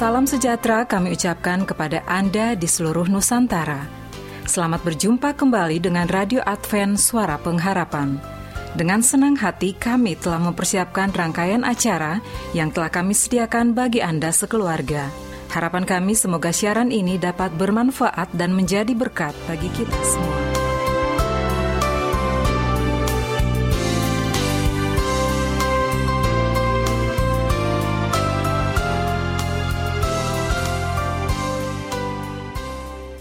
Salam sejahtera kami ucapkan kepada Anda di seluruh Nusantara. Selamat berjumpa kembali dengan Radio Advent Suara Pengharapan. Dengan senang hati kami telah mempersiapkan rangkaian acara yang telah kami sediakan bagi Anda sekeluarga. Harapan kami semoga siaran ini dapat bermanfaat dan menjadi berkat bagi kita semua.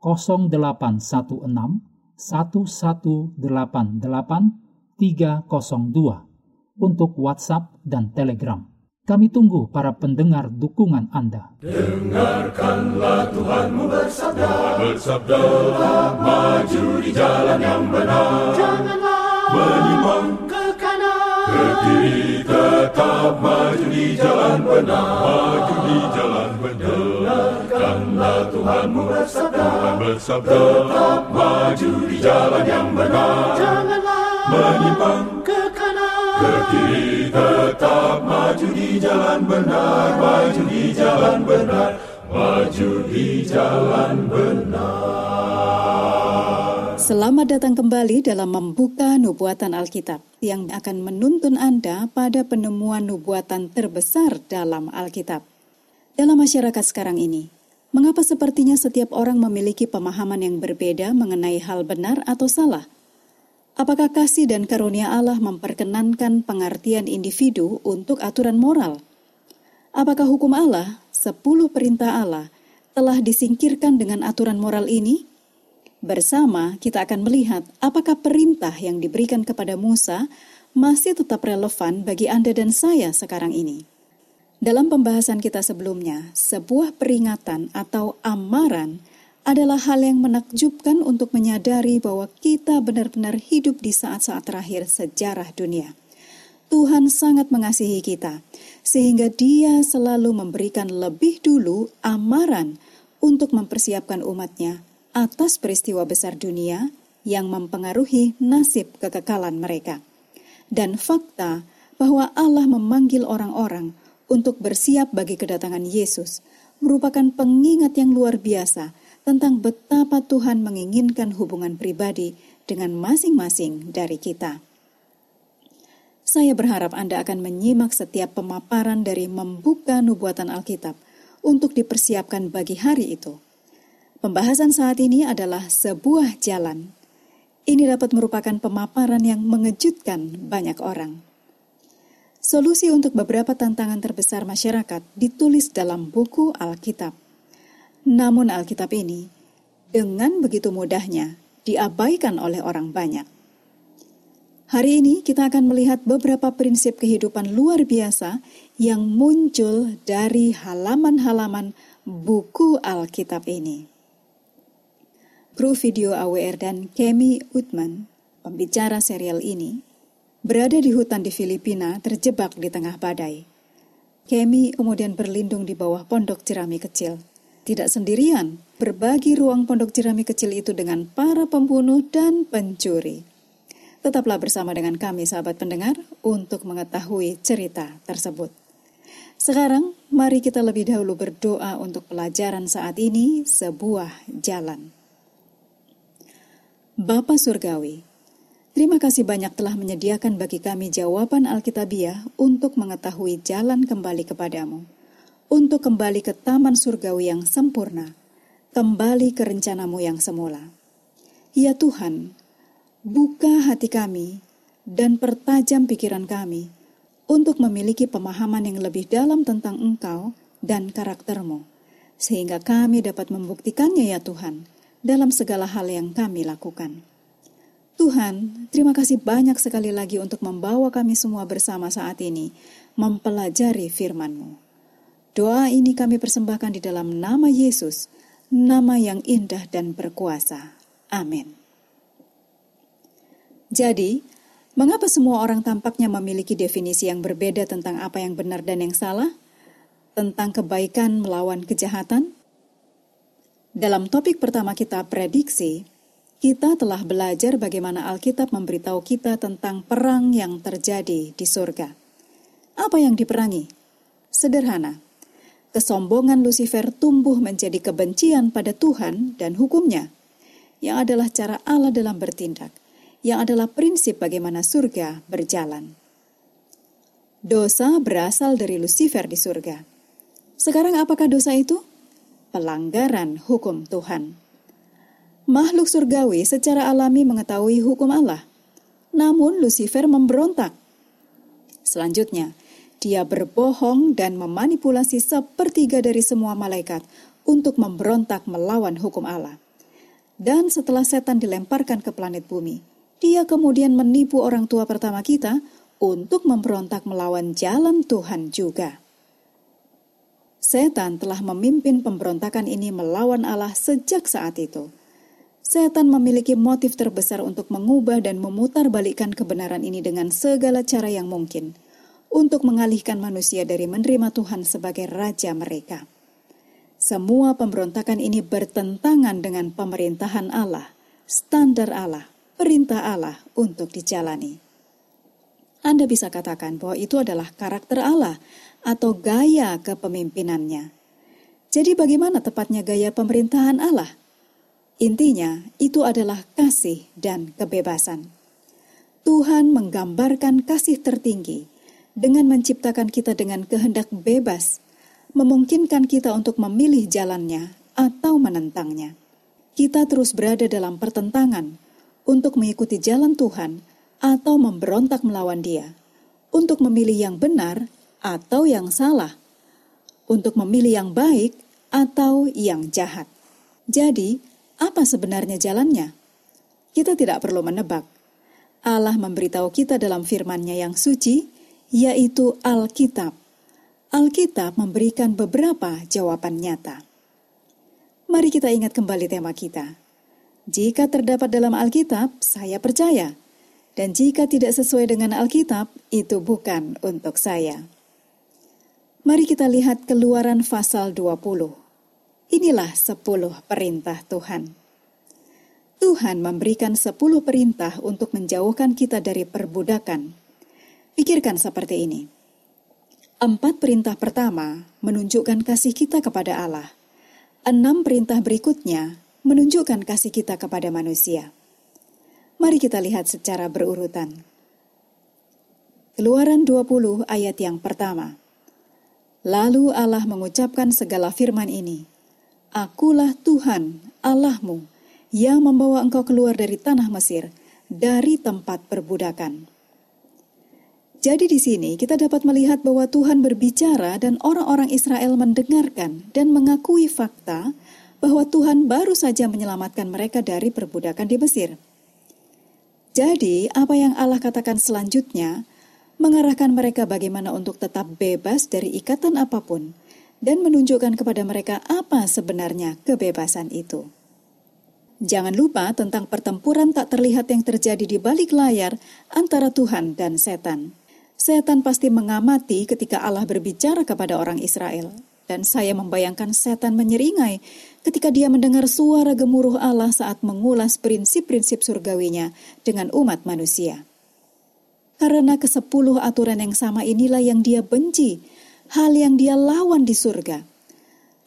0816 1188 302 untuk WhatsApp dan Telegram. Kami tunggu para pendengar dukungan Anda. Dengarkanlah Tuhanmu bersabda, bersabda, maju di jalan yang benar. Janganlah menyimpang kiri tetap maju di jalan benar. Maju di jalan benar. Dengarkanlah Tuhanmu bersabda, bersabda, tetap maju di jalan yang benar. Janganlah menyimpang ke kanan, ke kiri tetap maju di jalan benar, maju di jalan benar, maju di jalan benar. Selamat datang kembali dalam membuka nubuatan Alkitab yang akan menuntun Anda pada penemuan nubuatan terbesar dalam Alkitab. Dalam masyarakat sekarang ini, mengapa sepertinya setiap orang memiliki pemahaman yang berbeda mengenai hal benar atau salah? Apakah kasih dan karunia Allah memperkenankan pengertian individu untuk aturan moral? Apakah hukum Allah, sepuluh perintah Allah, telah disingkirkan dengan aturan moral ini? Bersama kita akan melihat apakah perintah yang diberikan kepada Musa masih tetap relevan bagi Anda dan saya sekarang ini. Dalam pembahasan kita sebelumnya, sebuah peringatan atau amaran adalah hal yang menakjubkan untuk menyadari bahwa kita benar-benar hidup di saat-saat terakhir sejarah dunia. Tuhan sangat mengasihi kita, sehingga Dia selalu memberikan lebih dulu amaran untuk mempersiapkan umatnya atas peristiwa besar dunia yang mempengaruhi nasib kekekalan mereka. Dan fakta bahwa Allah memanggil orang-orang untuk bersiap bagi kedatangan Yesus merupakan pengingat yang luar biasa tentang betapa Tuhan menginginkan hubungan pribadi dengan masing-masing dari kita. Saya berharap Anda akan menyimak setiap pemaparan dari membuka nubuatan Alkitab untuk dipersiapkan bagi hari itu. Pembahasan saat ini adalah sebuah jalan. Ini dapat merupakan pemaparan yang mengejutkan banyak orang. Solusi untuk beberapa tantangan terbesar masyarakat ditulis dalam buku Alkitab. Namun Alkitab ini dengan begitu mudahnya diabaikan oleh orang banyak. Hari ini kita akan melihat beberapa prinsip kehidupan luar biasa yang muncul dari halaman-halaman buku Alkitab ini. Kru video AWR dan Kemi Utman, pembicara serial ini, berada di hutan di Filipina terjebak di tengah badai. Kemi kemudian berlindung di bawah pondok jerami kecil tidak sendirian, berbagi ruang pondok jerami kecil itu dengan para pembunuh dan pencuri. Tetaplah bersama dengan kami sahabat pendengar untuk mengetahui cerita tersebut. Sekarang mari kita lebih dahulu berdoa untuk pelajaran saat ini sebuah jalan. Bapa Surgawi, terima kasih banyak telah menyediakan bagi kami jawaban Alkitabiah untuk mengetahui jalan kembali kepadamu untuk kembali ke taman surgawi yang sempurna, kembali ke rencanamu yang semula. Ya Tuhan, buka hati kami dan pertajam pikiran kami untuk memiliki pemahaman yang lebih dalam tentang Engkau dan karaktermu, sehingga kami dapat membuktikannya ya Tuhan, dalam segala hal yang kami lakukan. Tuhan, terima kasih banyak sekali lagi untuk membawa kami semua bersama saat ini mempelajari firman-Mu. Doa ini kami persembahkan di dalam nama Yesus, nama yang indah dan berkuasa. Amin. Jadi, mengapa semua orang tampaknya memiliki definisi yang berbeda tentang apa yang benar dan yang salah? Tentang kebaikan melawan kejahatan? Dalam topik pertama kita prediksi, kita telah belajar bagaimana Alkitab memberitahu kita tentang perang yang terjadi di surga. Apa yang diperangi? Sederhana, kesombongan Lucifer tumbuh menjadi kebencian pada Tuhan dan hukumnya, yang adalah cara Allah dalam bertindak, yang adalah prinsip bagaimana surga berjalan. Dosa berasal dari Lucifer di surga. Sekarang apakah dosa itu? Pelanggaran hukum Tuhan. Makhluk surgawi secara alami mengetahui hukum Allah. Namun Lucifer memberontak. Selanjutnya, dia berbohong dan memanipulasi sepertiga dari semua malaikat untuk memberontak melawan hukum Allah. Dan setelah setan dilemparkan ke planet bumi, dia kemudian menipu orang tua pertama kita untuk memberontak melawan jalan Tuhan juga. Setan telah memimpin pemberontakan ini melawan Allah sejak saat itu. Setan memiliki motif terbesar untuk mengubah dan memutarbalikkan kebenaran ini dengan segala cara yang mungkin – untuk mengalihkan manusia dari menerima Tuhan sebagai raja mereka. Semua pemberontakan ini bertentangan dengan pemerintahan Allah, standar Allah, perintah Allah untuk dijalani. Anda bisa katakan bahwa itu adalah karakter Allah atau gaya kepemimpinannya. Jadi bagaimana tepatnya gaya pemerintahan Allah? Intinya, itu adalah kasih dan kebebasan. Tuhan menggambarkan kasih tertinggi dengan menciptakan kita dengan kehendak bebas, memungkinkan kita untuk memilih jalannya atau menentangnya. Kita terus berada dalam pertentangan untuk mengikuti jalan Tuhan atau memberontak melawan Dia, untuk memilih yang benar atau yang salah, untuk memilih yang baik atau yang jahat. Jadi, apa sebenarnya jalannya? Kita tidak perlu menebak. Allah memberitahu kita dalam firman-Nya yang suci yaitu Alkitab. Alkitab memberikan beberapa jawaban nyata. Mari kita ingat kembali tema kita. Jika terdapat dalam Alkitab, saya percaya. Dan jika tidak sesuai dengan Alkitab, itu bukan untuk saya. Mari kita lihat keluaran pasal 20. Inilah sepuluh perintah Tuhan. Tuhan memberikan sepuluh perintah untuk menjauhkan kita dari perbudakan, Pikirkan seperti ini. Empat perintah pertama menunjukkan kasih kita kepada Allah. Enam perintah berikutnya menunjukkan kasih kita kepada manusia. Mari kita lihat secara berurutan. Keluaran 20 ayat yang pertama. Lalu Allah mengucapkan segala firman ini. Akulah Tuhan, Allahmu, yang membawa engkau keluar dari tanah Mesir, dari tempat perbudakan. Jadi di sini kita dapat melihat bahwa Tuhan berbicara dan orang-orang Israel mendengarkan dan mengakui fakta bahwa Tuhan baru saja menyelamatkan mereka dari perbudakan di Mesir. Jadi, apa yang Allah katakan selanjutnya mengarahkan mereka bagaimana untuk tetap bebas dari ikatan apa pun dan menunjukkan kepada mereka apa sebenarnya kebebasan itu. Jangan lupa tentang pertempuran tak terlihat yang terjadi di balik layar antara Tuhan dan setan. Setan pasti mengamati ketika Allah berbicara kepada orang Israel. Dan saya membayangkan setan menyeringai ketika dia mendengar suara gemuruh Allah saat mengulas prinsip-prinsip surgawinya dengan umat manusia. Karena kesepuluh aturan yang sama inilah yang dia benci, hal yang dia lawan di surga.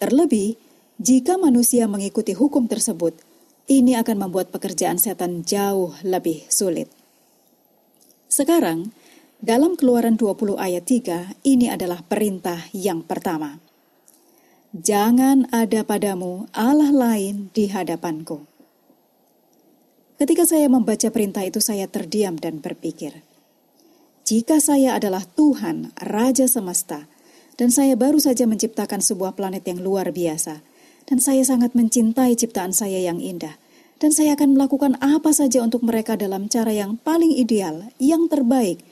Terlebih, jika manusia mengikuti hukum tersebut, ini akan membuat pekerjaan setan jauh lebih sulit. Sekarang, dalam Keluaran 20 ayat 3, ini adalah perintah yang pertama. Jangan ada padamu Allah lain di hadapanku. Ketika saya membaca perintah itu, saya terdiam dan berpikir, jika saya adalah Tuhan, Raja semesta, dan saya baru saja menciptakan sebuah planet yang luar biasa, dan saya sangat mencintai ciptaan saya yang indah, dan saya akan melakukan apa saja untuk mereka dalam cara yang paling ideal, yang terbaik,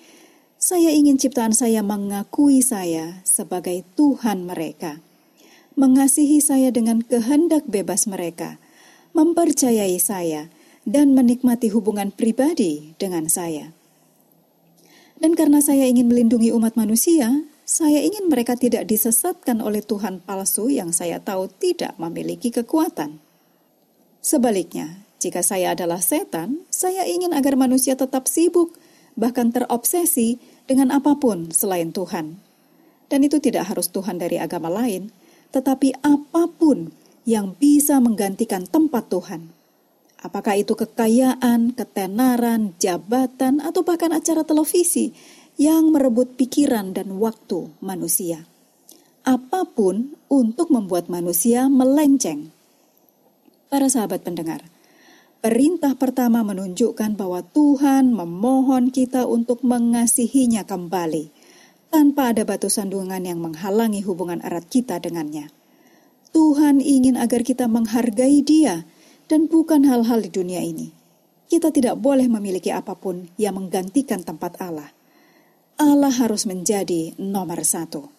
Saya ingin ciptaan saya mengakui saya sebagai Tuhan mereka, mengasihi saya dengan kehendak bebas mereka, mempercayai saya, dan menikmati hubungan pribadi dengan saya. Dan karena saya ingin melindungi umat manusia, saya ingin mereka tidak disesatkan oleh Tuhan palsu yang saya tahu tidak memiliki kekuatan. Sebaliknya, jika saya adalah setan, saya ingin agar manusia tetap sibuk bahkan terobsesi dengan apa pun selain Tuhan. Dan itu tidak harus Tuhan dari agama lain, tetapi apa pun yang bisa menggantikan tempat Tuhan. Apakah itu kekayaan, ketenaran, jabatan, atau bahkan acara televisi yang merebut pikiran dan waktu manusia. Apa pun untuk membuat manusia melenceng. Para sahabat pendengar, Perintah pertama menunjukkan bahwa Tuhan memohon kita untuk mengasihinya kembali, tanpa ada batu sandungan yang menghalangi hubungan erat kita dengannya. Tuhan ingin agar kita menghargai Dia, dan bukan hal-hal di dunia ini. Kita tidak boleh memiliki apa pun yang menggantikan tempat Allah. Allah harus menjadi nomor satu.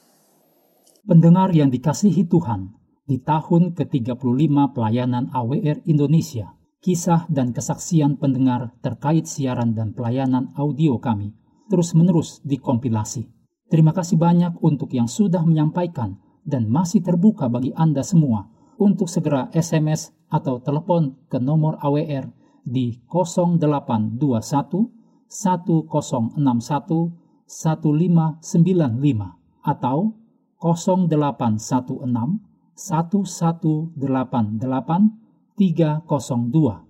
Pendengar yang dikasihi Tuhan, di tahun ke-35 pelayanan AWR Indonesia, kisah dan kesaksian pendengar terkait siaran dan pelayanan audio kami terus-menerus dikompilasi. Terima kasih banyak untuk yang sudah menyampaikan dan masih terbuka bagi Anda semua untuk segera SMS atau telepon ke nomor AWR di 0821 1061 1595 atau 0816 1188 302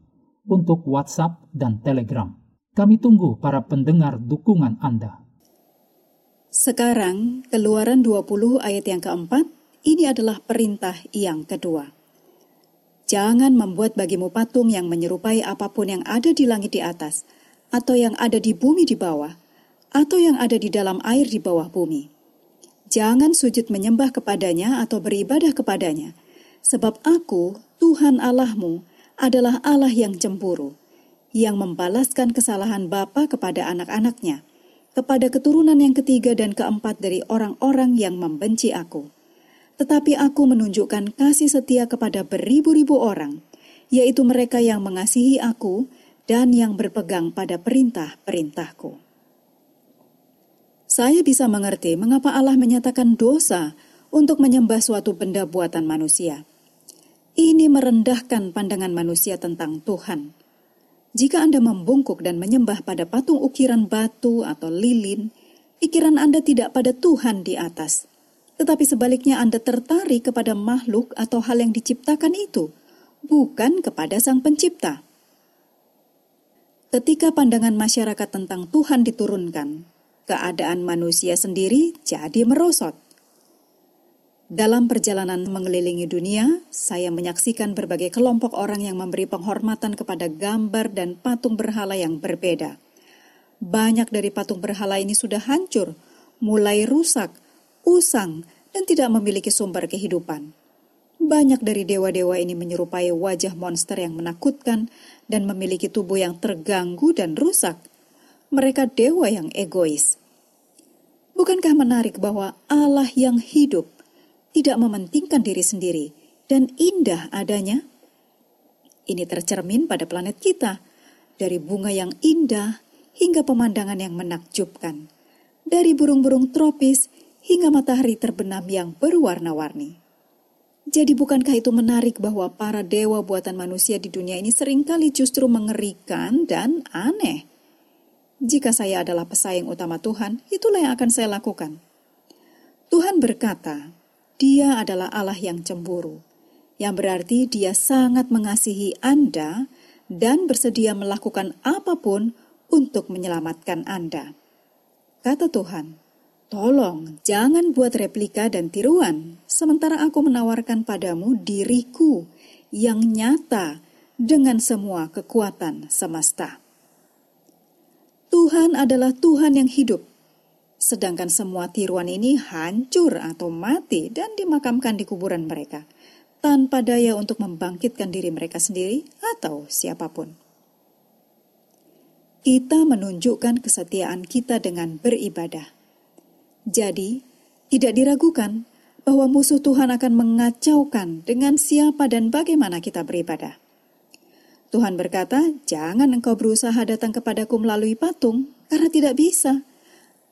untuk WhatsApp dan Telegram. Kami tunggu para pendengar dukungan Anda. Sekarang, keluaran 20 ayat yang keempat, ini adalah perintah yang kedua. Jangan membuat bagimu patung yang menyerupai apa pun yang ada di langit di atas, atau yang ada di bumi di bawah, atau yang ada di dalam air di bawah bumi. Jangan sujud menyembah kepadanya atau beribadah kepadanya, sebab aku, Tuhan Allahmu adalah Allah yang cemburu, yang membalaskan kesalahan bapa kepada anak-anaknya, kepada keturunan yang ketiga dan keempat dari orang-orang yang membenci aku. Tetapi aku menunjukkan kasih setia kepada beribu-ribu orang, yaitu mereka yang mengasihi aku dan yang berpegang pada perintah-perintahku. Saya bisa mengerti mengapa Allah menyatakan dosa untuk menyembah suatu benda buatan manusia. Ini merendahkan pandangan manusia tentang Tuhan. Jika Anda membungkuk dan menyembah pada patung ukiran batu atau lilin, pikiran Anda tidak pada Tuhan di atas, tetapi sebaliknya Anda tertarik kepada makhluk atau hal yang diciptakan itu, bukan kepada Sang Pencipta. Ketika pandangan masyarakat tentang Tuhan diturunkan, keadaan manusia sendiri jadi merosot. Dalam perjalanan mengelilingi dunia, saya menyaksikan berbagai kelompok orang yang memberi penghormatan kepada gambar dan patung berhala yang berbeda. Banyak dari patung berhala ini sudah hancur, mulai rusak, usang, dan tidak memiliki sumber kehidupan. Banyak dari dewa-dewa ini menyerupai wajah monster yang menakutkan dan memiliki tubuh yang terganggu dan rusak. Mereka dewa yang egois. Bukankah menarik bahwa Allah yang hidup tidak mementingkan diri sendiri, dan indah adanya. Ini tercermin pada planet kita, dari bunga yang indah hingga pemandangan yang menakjubkan, dari burung-burung tropis hingga matahari terbenam yang berwarna-warni. Jadi bukankah itu menarik bahwa para dewa buatan manusia di dunia ini sering kali justru mengerikan dan aneh? Jika saya adalah pesaing utama Tuhan, itulah yang akan saya lakukan. Tuhan berkata, dia adalah Allah yang cemburu, yang berarti Dia sangat mengasihi Anda dan bersedia melakukan apa pun untuk menyelamatkan Anda. Kata Tuhan, "Tolong jangan buat replika dan tiruan, sementara Aku menawarkan padamu diriku yang nyata dengan semua kekuatan semesta." Tuhan adalah Tuhan yang hidup sedangkan semua tiruan ini hancur atau mati dan dimakamkan di kuburan mereka, tanpa daya untuk membangkitkan diri mereka sendiri atau siapa pun. kita menunjukkan kesetiaan kita dengan beribadah. Jadi, tidak diragukan bahwa musuh Tuhan akan mengacaukan dengan siapa dan bagaimana kita beribadah. Tuhan berkata, "Jangan engkau berusaha datang kepadaku melalui patung, karena tidak bisa.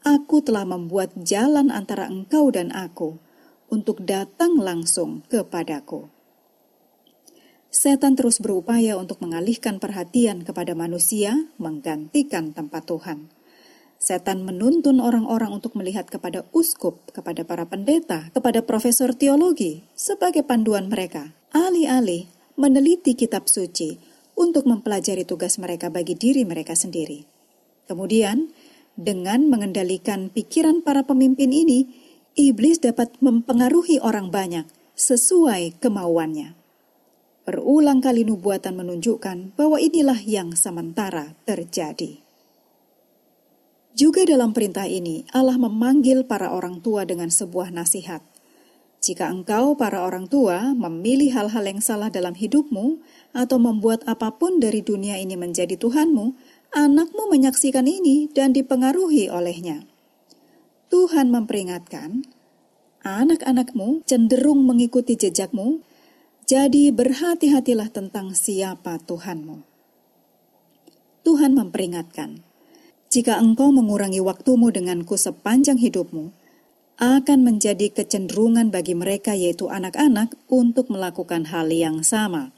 Aku telah membuat jalan antara engkau dan aku untuk datang langsung kepadaku." setan terus berupaya untuk mengalihkan perhatian kepada manusia, menggantikan tempat Tuhan. Setan menuntun orang-orang untuk melihat kepada uskup, kepada para pendeta, kepada profesor teologi sebagai panduan mereka, alih-alih meneliti kitab suci untuk mempelajari tugas mereka bagi diri mereka sendiri. Kemudian, dengan mengendalikan pikiran para pemimpin ini, iblis dapat mempengaruhi orang banyak sesuai kemauannya. Berulang kali nubuatan menunjukkan bahwa inilah yang sementara terjadi. Juga dalam perintah ini, Allah memanggil para orang tua dengan sebuah nasihat. Jika engkau, para orang tua, memilih hal-hal yang salah dalam hidupmu atau membuat apa pun dari dunia ini menjadi Tuhanmu, anakmu menyaksikan ini dan dipengaruhi olehnya. Tuhan memperingatkan, anak-anakmu cenderung mengikuti jejakmu jadi berhati-hatilah tentang siapa Tuhanmu. Tuhan memperingatkan, jika engkau mengurangi waktumu denganku sepanjang hidupmu, akan menjadi kecenderungan bagi mereka yaitu anak-anak untuk melakukan hal yang sama.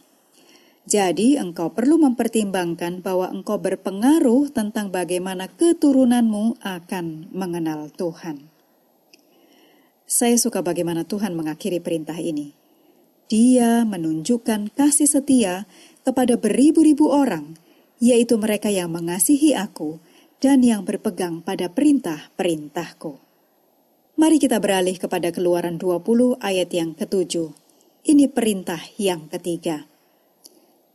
Jadi engkau perlu mempertimbangkan bahwa engkau berpengaruh tentang bagaimana keturunanmu akan mengenal Tuhan. Saya suka bagaimana Tuhan mengakhiri perintah ini. Dia menunjukkan kasih setia kepada beribu-ribu orang, yaitu mereka yang mengasihi aku dan yang berpegang pada perintah-perintahku. Mari kita beralih kepada keluaran 20 ayat yang ketujuh. Ini perintah yang ketiga.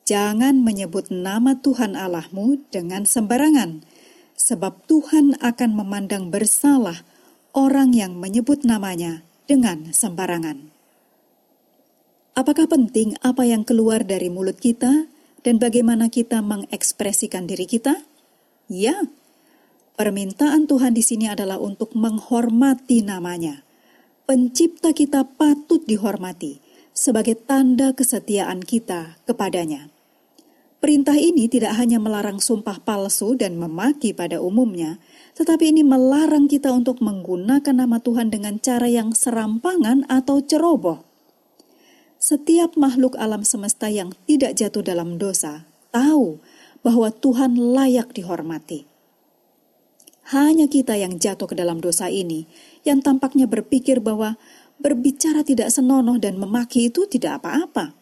Jangan menyebut nama Tuhan Allahmu dengan sembarangan, sebab Tuhan akan memandang bersalah orang yang menyebut namanya dengan sembarangan. Apakah penting apa yang keluar dari mulut kita dan bagaimana kita mengekspresikan diri kita? Ya, permintaan Tuhan di sini adalah untuk menghormati namanya. Pencipta kita patut dihormati sebagai tanda kesetiaan kita kepadanya. Perintah ini tidak hanya melarang sumpah palsu dan memaki pada umumnya, tetapi ini melarang kita untuk menggunakan nama Tuhan dengan cara yang serampangan atau ceroboh setiap makhluk alam semesta yang tidak jatuh dalam dosa tahu bahwa Tuhan layak dihormati. Hanya kita yang jatuh ke dalam dosa ini yang tampaknya berpikir bahwa berbicara tidak senonoh dan memaki itu tidak apa-apa.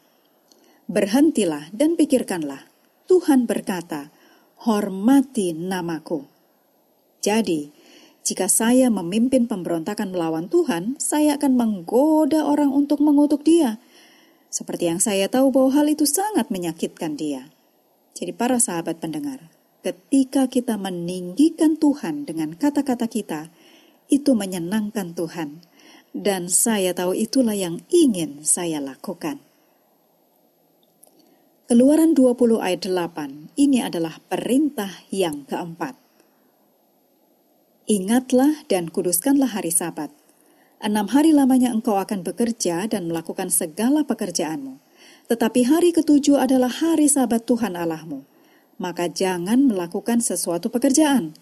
Berhentilah dan pikirkanlah. Tuhan berkata, "Hormati namaku." Jadi, jika saya memimpin pemberontakan melawan Tuhan, saya akan menggoda orang untuk mengutuk Dia seperti yang saya tahu bahwa hal itu sangat menyakitkan dia. Jadi para sahabat pendengar, ketika kita meninggikan Tuhan dengan kata-kata kita, itu menyenangkan Tuhan. Dan saya tahu itulah yang ingin saya lakukan. Keluaran 20 ayat 8, ini adalah perintah yang keempat. Ingatlah dan kuduskanlah hari sabat Enam hari lamanya engkau akan bekerja dan melakukan segala pekerjaanmu. Tetapi hari ketujuh adalah hari sabat Tuhan Allahmu. Maka jangan melakukan sesuatu pekerjaan.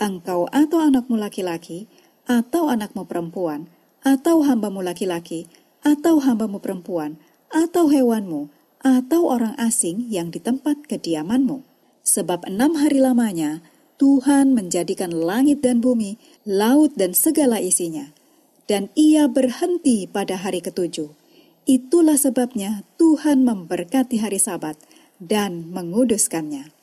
Engkau atau anakmu laki-laki, atau anakmu perempuan, atau hambamu laki-laki, atau hambamu perempuan, atau hewanmu, atau orang asing yang di tempat kediamanmu. Sebab enam hari lamanya, Tuhan menjadikan langit dan bumi, laut dan segala isinya dan ia berhenti pada hari ketujuh. Itulah sebabnya Tuhan memberkati hari Sabat dan menguduskannya.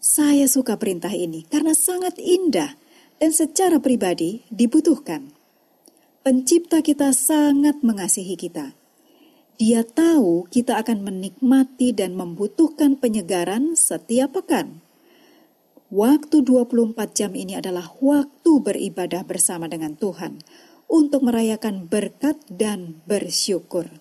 Saya suka perintah ini karena sangat indah dan secara pribadi dibutuhkan. Pencipta kita sangat mengasihi kita. Dia tahu kita akan menikmati dan membutuhkan penyegaran setiap pekan. Waktu 24 jam ini adalah waktu beribadah bersama dengan Tuhan untuk merayakan berkat dan bersyukur.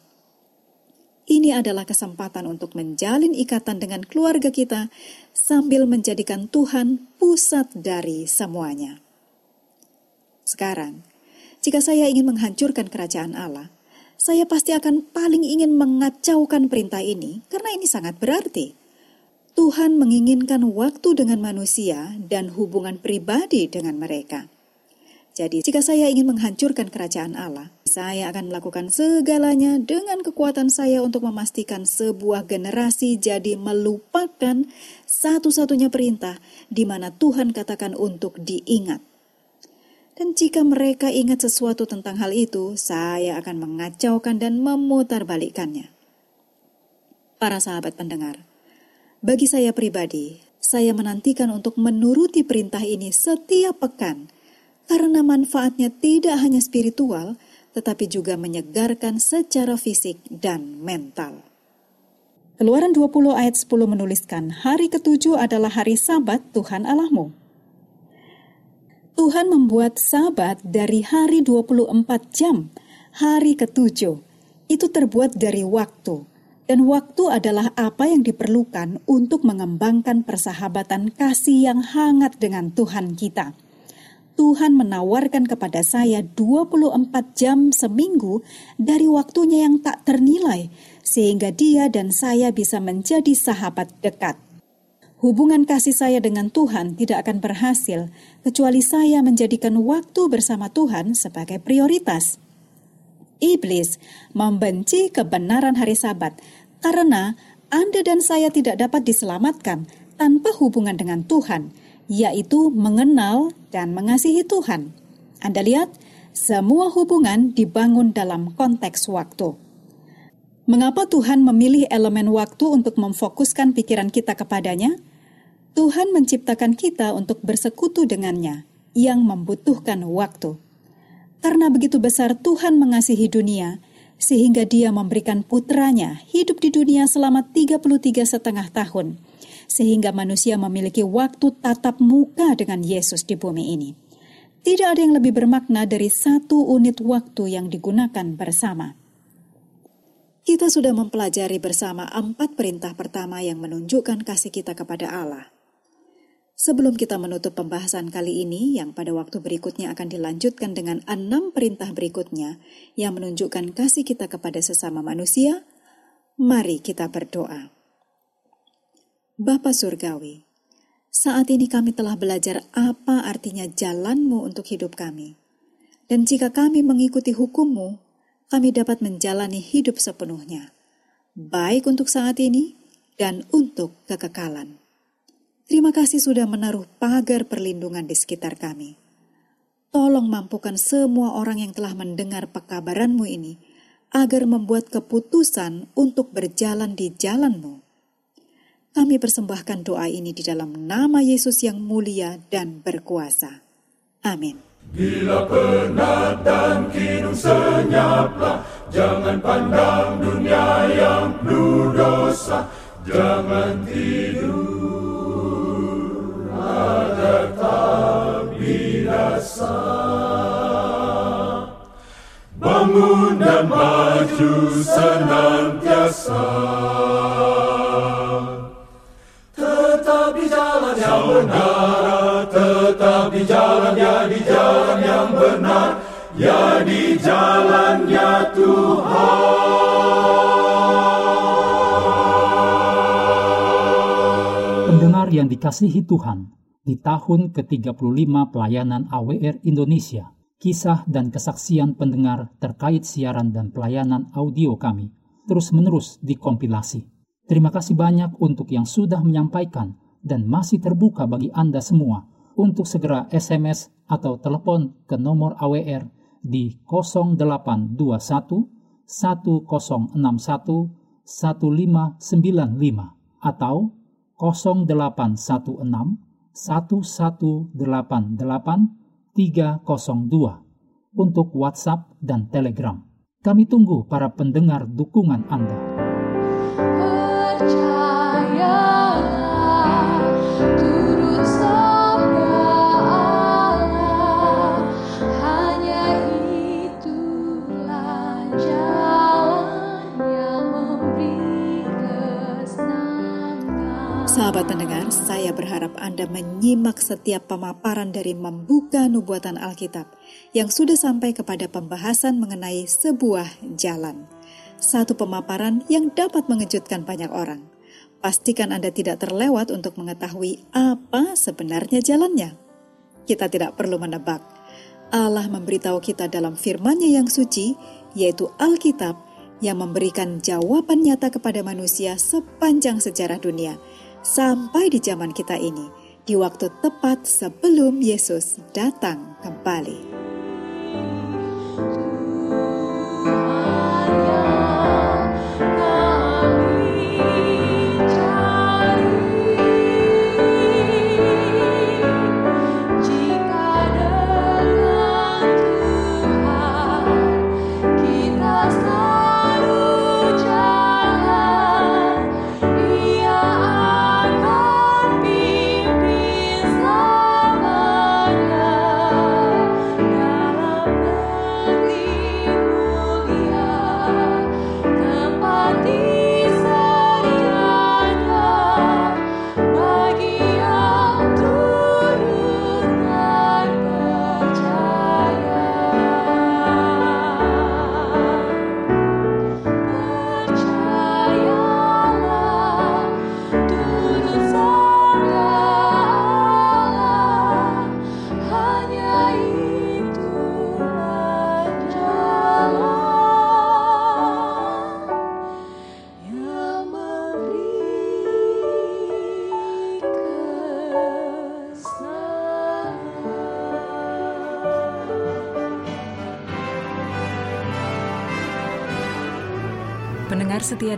Ini adalah kesempatan untuk menjalin ikatan dengan keluarga kita sambil menjadikan Tuhan pusat dari semuanya. Sekarang, jika saya ingin menghancurkan kerajaan Allah, saya pasti akan paling ingin mengacaukan perintah ini karena ini sangat berarti. Tuhan menginginkan waktu dengan manusia dan hubungan pribadi dengan mereka. Jadi, jika saya ingin menghancurkan kerajaan Allah, saya akan melakukan segalanya dengan kekuatan saya untuk memastikan sebuah generasi jadi melupakan satu-satunya perintah di mana Tuhan katakan untuk diingat. Dan jika mereka ingat sesuatu tentang hal itu, saya akan mengacaukan dan memutarbalikkannya. Para sahabat pendengar, bagi saya pribadi, saya menantikan untuk menuruti perintah ini setiap pekan – karena manfaatnya tidak hanya spiritual, tetapi juga menyegarkan secara fisik dan mental. Keluaran 20 ayat 10 menuliskan, hari ketujuh adalah hari sabat Tuhan Allahmu. Tuhan membuat sabat dari hari 24 jam, hari ketujuh. Itu terbuat dari waktu, dan waktu adalah apa yang diperlukan untuk mengembangkan persahabatan kasih yang hangat dengan Tuhan kita. Tuhan menawarkan kepada saya 24 jam seminggu dari waktunya yang tak ternilai, sehingga dia dan saya bisa menjadi sahabat dekat. Hubungan kasih saya dengan Tuhan tidak akan berhasil kecuali saya menjadikan waktu bersama Tuhan sebagai prioritas. Iblis membenci kebenaran hari Sabat karena Anda dan saya tidak dapat diselamatkan tanpa hubungan dengan Tuhan yaitu mengenal dan mengasihi Tuhan. Anda lihat, semua hubungan dibangun dalam konteks waktu. Mengapa Tuhan memilih elemen waktu untuk memfokuskan pikiran kita kepadanya? Tuhan menciptakan kita untuk bersekutu dengannya, yang membutuhkan waktu. Karena begitu besar Tuhan mengasihi dunia, sehingga dia memberikan putranya hidup di dunia selama 33 setengah tahun, sehingga manusia memiliki waktu tatap muka dengan Yesus di bumi ini. Tidak ada yang lebih bermakna dari satu unit waktu yang digunakan bersama. Kita sudah mempelajari bersama empat perintah pertama yang menunjukkan kasih kita kepada Allah. Sebelum kita menutup pembahasan kali ini, yang pada waktu berikutnya akan dilanjutkan dengan enam perintah berikutnya yang menunjukkan kasih kita kepada sesama manusia, mari kita berdoa. Bapa Surgawi, saat ini kami telah belajar apa artinya jalanmu untuk hidup kami. Dan jika kami mengikuti hukummu, kami dapat menjalani hidup sepenuhnya, baik untuk saat ini dan untuk kekekalan. Terima kasih sudah menaruh pagar perlindungan di sekitar kami. Tolong mampukan semua orang yang telah mendengar pekabaranmu ini, agar membuat keputusan untuk berjalan di jalanmu kami persembahkan doa ini di dalam nama Yesus yang mulia dan berkuasa. Amin. Bila penat dan kinu senyaplah, jangan pandang dunia yang penuh dosa, jangan tidur, agar tak binasa. Bangun dan maju senantiasa. Saudara tetap di jalannya di jalan yang benar ya di jalannya Tuhan Pendengar yang dikasihi Tuhan di tahun ke-35 pelayanan AWR Indonesia kisah dan kesaksian pendengar terkait siaran dan pelayanan audio kami terus-menerus dikompilasi. Terima kasih banyak untuk yang sudah menyampaikan dan masih terbuka bagi Anda semua untuk segera SMS atau telepon ke nomor AWR di 0821 1061 1595 atau 0816 1188 302 untuk WhatsApp dan Telegram. Kami tunggu para pendengar dukungan Anda. Percaya. Anda menyimak setiap pemaparan dari membuka nubuatan Alkitab yang sudah sampai kepada pembahasan mengenai sebuah jalan. Satu pemaparan yang dapat mengejutkan banyak orang. Pastikan Anda tidak terlewat untuk mengetahui apa sebenarnya jalannya. Kita tidak perlu menebak. Allah memberitahu kita dalam firman-Nya yang suci, yaitu Alkitab, yang memberikan jawaban nyata kepada manusia sepanjang sejarah dunia – sampai di zaman kita ini, di waktu tepat sebelum Yesus datang kembali.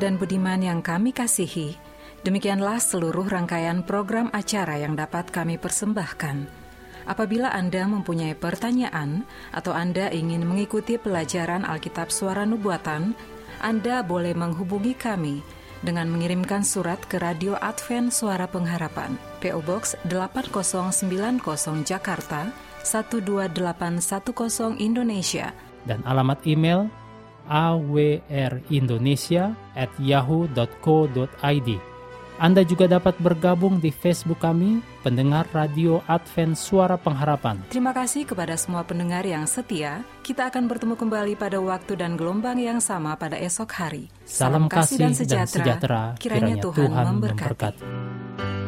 Dan budiman yang kami kasihi, demikianlah seluruh rangkaian program acara yang dapat kami persembahkan. Apabila Anda mempunyai pertanyaan atau Anda ingin mengikuti pelajaran Alkitab Suara Nubuatan, Anda boleh menghubungi kami dengan mengirimkan surat ke Radio Advent Suara Pengharapan, PO Box 8090 Jakarta 12810 Indonesia, dan alamat email awrindonesia at yahoo.co.id. Anda juga dapat bergabung di Facebook kami, pendengar Radio Advent Suara Pengharapan. Terima kasih kepada semua pendengar yang setia. Kita akan bertemu kembali pada waktu dan gelombang yang sama pada esok hari. Salam, Salam kasih dan sejahtera, dan sejahtera kiranya, kiranya Tuhan, Tuhan memberkati. memberkati.